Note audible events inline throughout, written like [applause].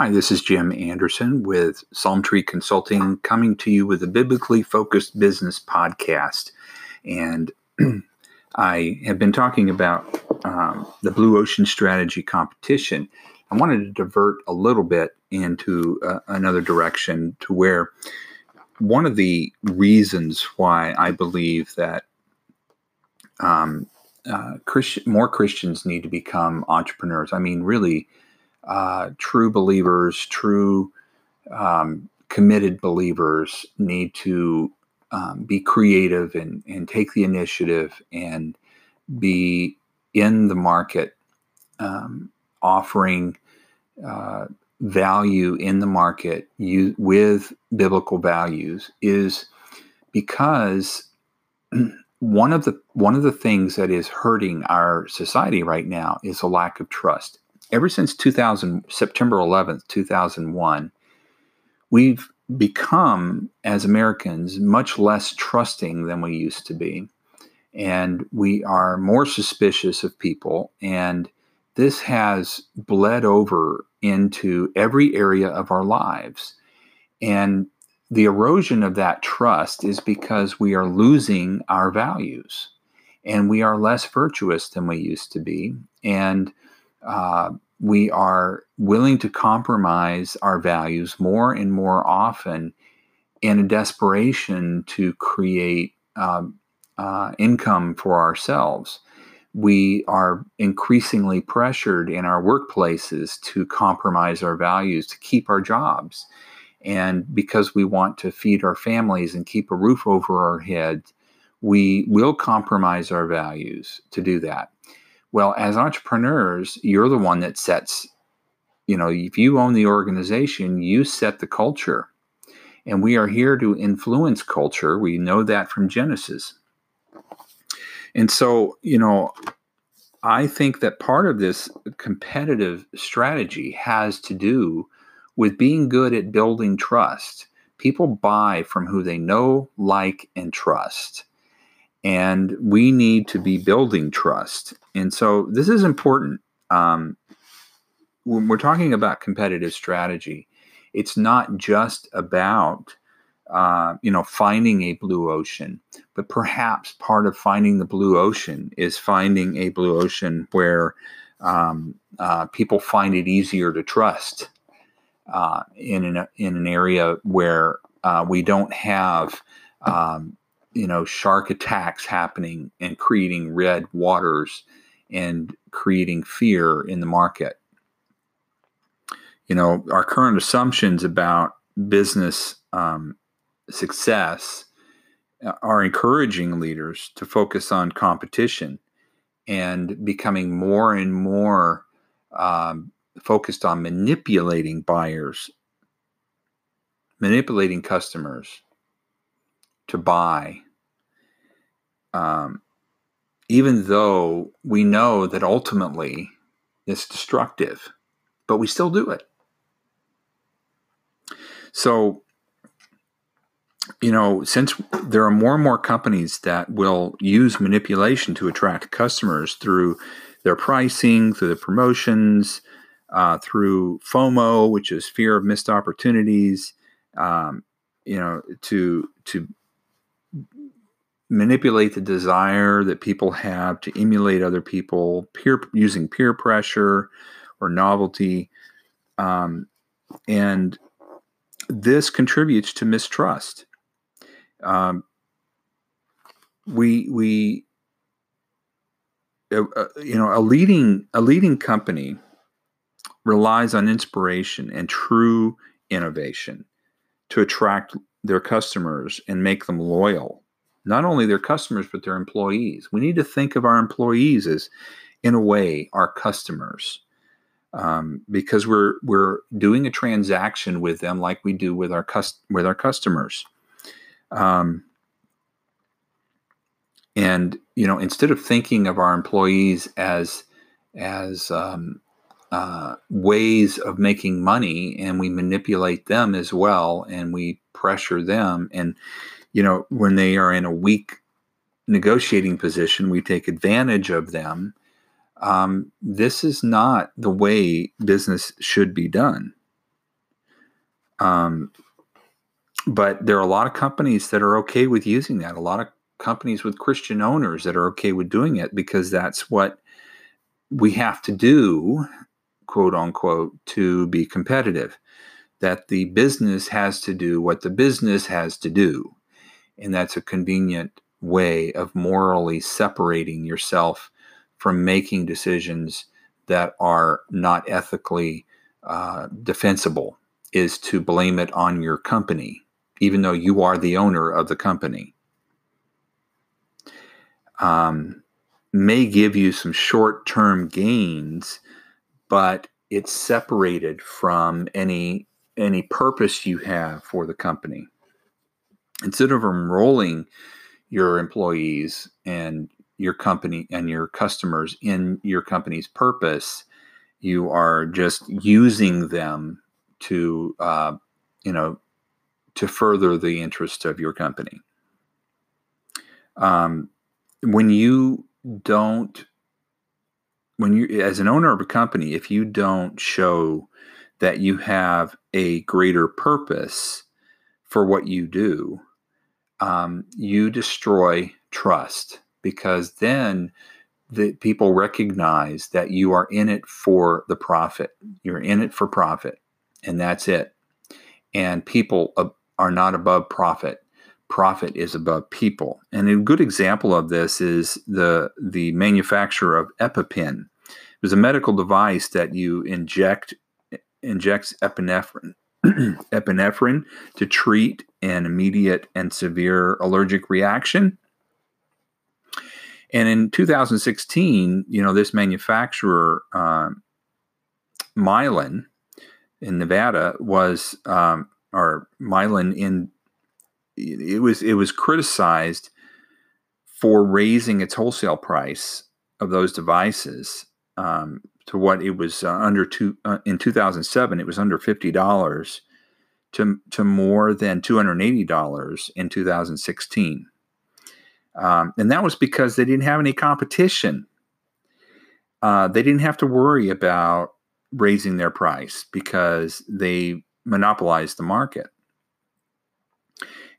Hi, this is Jim Anderson with Psalm Tree Consulting coming to you with a biblically focused business podcast. And [clears throat] I have been talking about um, the Blue Ocean Strategy competition. I wanted to divert a little bit into uh, another direction to where one of the reasons why I believe that um, uh, Christian, more Christians need to become entrepreneurs. I mean, really, uh, true believers, true um, committed believers need to um, be creative and, and take the initiative and be in the market um, offering uh, value in the market you, with biblical values is because [clears throat] one of the one of the things that is hurting our society right now is a lack of trust ever since 2000, September 11th, 2001, we've become, as Americans, much less trusting than we used to be. And we are more suspicious of people. And this has bled over into every area of our lives. And the erosion of that trust is because we are losing our values and we are less virtuous than we used to be. And uh, we are willing to compromise our values more and more often in a desperation to create um, uh, income for ourselves. We are increasingly pressured in our workplaces to compromise our values to keep our jobs. And because we want to feed our families and keep a roof over our heads, we will compromise our values to do that. Well, as entrepreneurs, you're the one that sets, you know, if you own the organization, you set the culture. And we are here to influence culture. We know that from Genesis. And so, you know, I think that part of this competitive strategy has to do with being good at building trust. People buy from who they know, like, and trust and we need to be building trust. And so this is important. Um, when we're talking about competitive strategy, it's not just about uh, you know finding a blue ocean, but perhaps part of finding the blue ocean is finding a blue ocean where um, uh, people find it easier to trust uh, in an in an area where uh, we don't have um, you know shark attacks happening and creating red waters and creating fear in the market. You know our current assumptions about business um, success uh, are encouraging leaders to focus on competition and becoming more and more um, focused on manipulating buyers manipulating customers to buy, um, even though we know that ultimately it's destructive, but we still do it. So, you know, since there are more and more companies that will use manipulation to attract customers through their pricing, through the promotions, uh, through FOMO, which is fear of missed opportunities, um, you know, to to manipulate the desire that people have to emulate other people, peer using peer pressure or novelty, um, and this contributes to mistrust. Um, we we uh, uh, you know a leading a leading company relies on inspiration and true innovation to attract their customers and make them loyal not only their customers, but their employees. We need to think of our employees as, in a way, our customers. Um, because we're we're doing a transaction with them like we do with our with our customers. Um, and you know, instead of thinking of our employees as as um, uh, ways of making money, and we manipulate them as well, and we pressure them, and you know, when they are in a weak negotiating position, we take advantage of them. Um, this is not the way business should be done. Um, but there are a lot of companies that are okay with using that. A lot of companies with Christian owners that are okay with doing it because that's what we have to do, quote unquote, to be competitive. That the business has to do what the business has to do. And that's a convenient way of morally separating yourself from making decisions that are not ethically uh, defensible, is to blame it on your company, even though you are the owner of the company. Um, may give you some short term gains, but it's separated from any any purpose you have for the company. Instead of enrolling your employees and your company and your customers in your company's purpose, you are just using them to, uh, you know, to further the interest of your company. Um, when you don't, when you, as an owner of a company, if you don't show that you have a greater purpose for what you do, um, you destroy trust because then the people recognize that you are in it for the profit. You're in it for profit, and that's it. And people are not above profit. Profit is above people. And a good example of this is the the manufacturer of EpiPen. It was a medical device that you inject injects epinephrine [clears throat] epinephrine to treat an immediate and severe allergic reaction. And in 2016, you know, this manufacturer, um, Mylan in Nevada, was, um, or Mylan in, it was it was criticized for raising its wholesale price of those devices um, to what it was uh, under two uh, in 2007 it was under $50 to, to more than $280 in 2016 um, and that was because they didn't have any competition. Uh, they didn't have to worry about raising their price because they monopolized the market.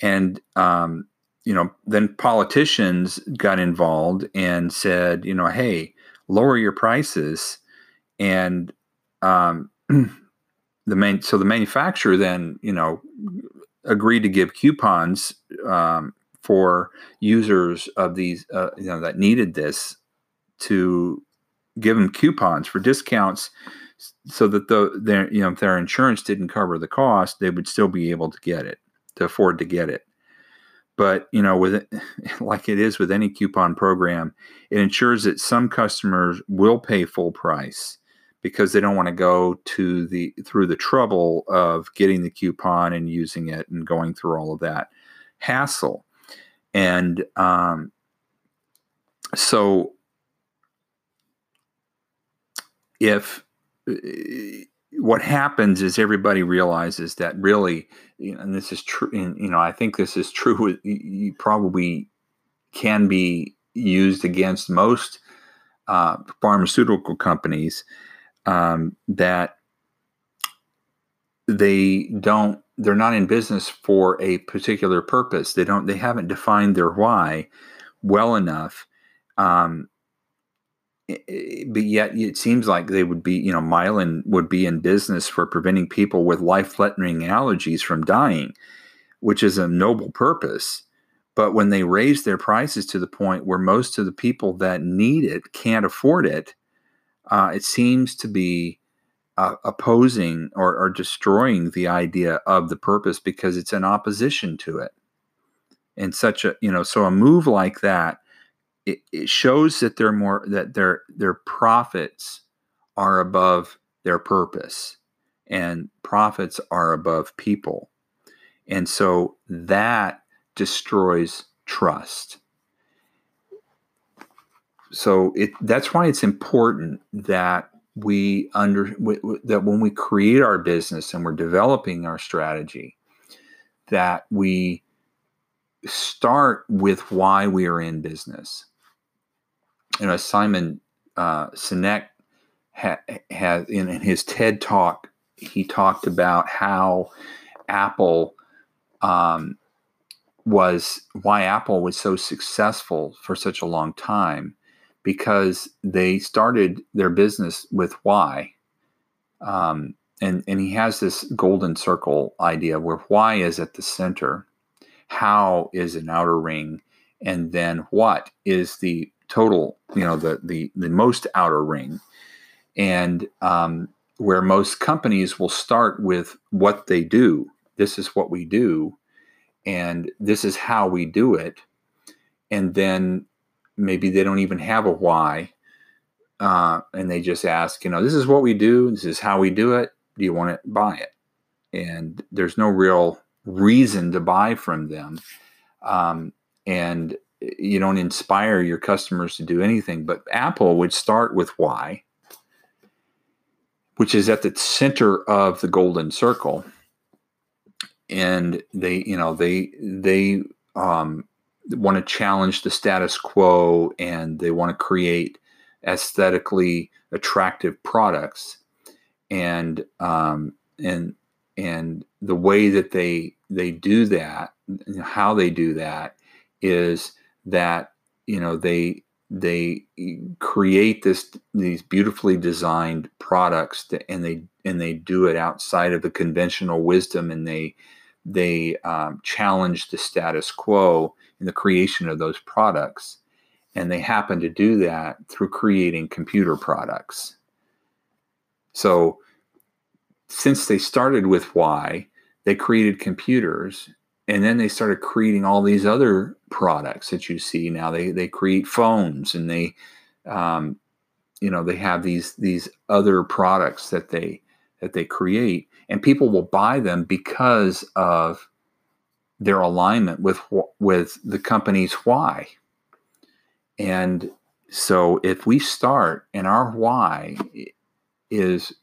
And um, you know then politicians got involved and said you know hey lower your prices and um, [clears throat] the main so the manufacturer then you know agreed to give coupons um, for users of these uh, you know that needed this to give them coupons for discounts so that the their you know if their insurance didn't cover the cost they would still be able to get it to afford to get it but you know with [laughs] like it is with any coupon program it ensures that some customers will pay full price because they don't want to go to the through the trouble of getting the coupon and using it and going through all of that hassle. And um, so if what happens is everybody realizes that really, and this is true. You know, I think this is true. You probably can be used against most uh, pharmaceutical companies um, that they don't. They're not in business for a particular purpose. They don't. They haven't defined their why well enough. Um, but yet it seems like they would be, you know, Mylan would be in business for preventing people with life threatening allergies from dying, which is a noble purpose. But when they raise their prices to the point where most of the people that need it can't afford it, uh, it seems to be uh, opposing or, or destroying the idea of the purpose because it's in opposition to it. And such a, you know, so a move like that it, it shows that they're more that their their profits are above their purpose and profits are above people. And so that destroys trust. So it that's why it's important that we under w- w- that when we create our business and we're developing our strategy that we start with why we are in business you know, Simon uh, Sinek ha- has in, in his TED talk, he talked about how Apple um, was why Apple was so successful for such a long time because they started their business with why. Um, and, and he has this golden circle idea where why is at the center, how is an outer ring, and then what is the total, you know, the the the most outer ring. And um, where most companies will start with what they do. This is what we do, and this is how we do it. And then maybe they don't even have a why. Uh, and they just ask, you know, this is what we do. This is how we do it. Do you want to buy it? And there's no real reason to buy from them. Um, and you don't inspire your customers to do anything. But Apple would start with why which is at the center of the golden circle and they you know they they um, want to challenge the status quo and they want to create aesthetically attractive products and um, and and the way that they they do that how they do that is that you know they they create this these beautifully designed products to, and they and they do it outside of the conventional wisdom and they they um, challenge the status quo in the creation of those products. And they happen to do that through creating computer products. So since they started with why they created computers and then they started creating all these other products that you see now. They they create phones and they um, you know they have these these other products that they that they create and people will buy them because of their alignment with with the company's why. And so if we start and our why is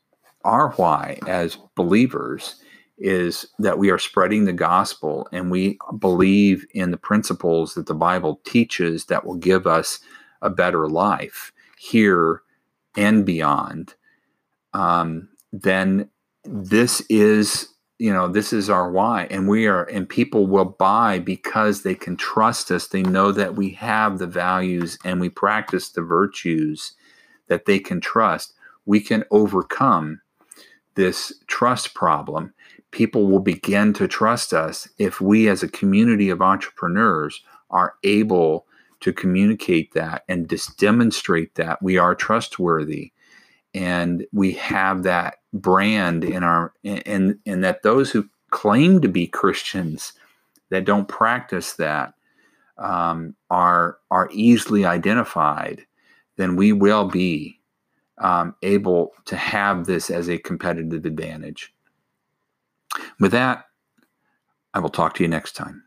our why as believers is that we are spreading the gospel and we believe in the principles that the Bible teaches that will give us a better life here and beyond, um, then this is you know this is our why and we are and people will buy because they can trust us. They know that we have the values and we practice the virtues that they can trust. We can overcome this trust problem people will begin to trust us if we, as a community of entrepreneurs, are able to communicate that and just demonstrate that we are trustworthy and we have that brand in our and and that those who claim to be Christians that don't practice that um, are are easily identified, then we will be um, able to have this as a competitive advantage. With that, I will talk to you next time.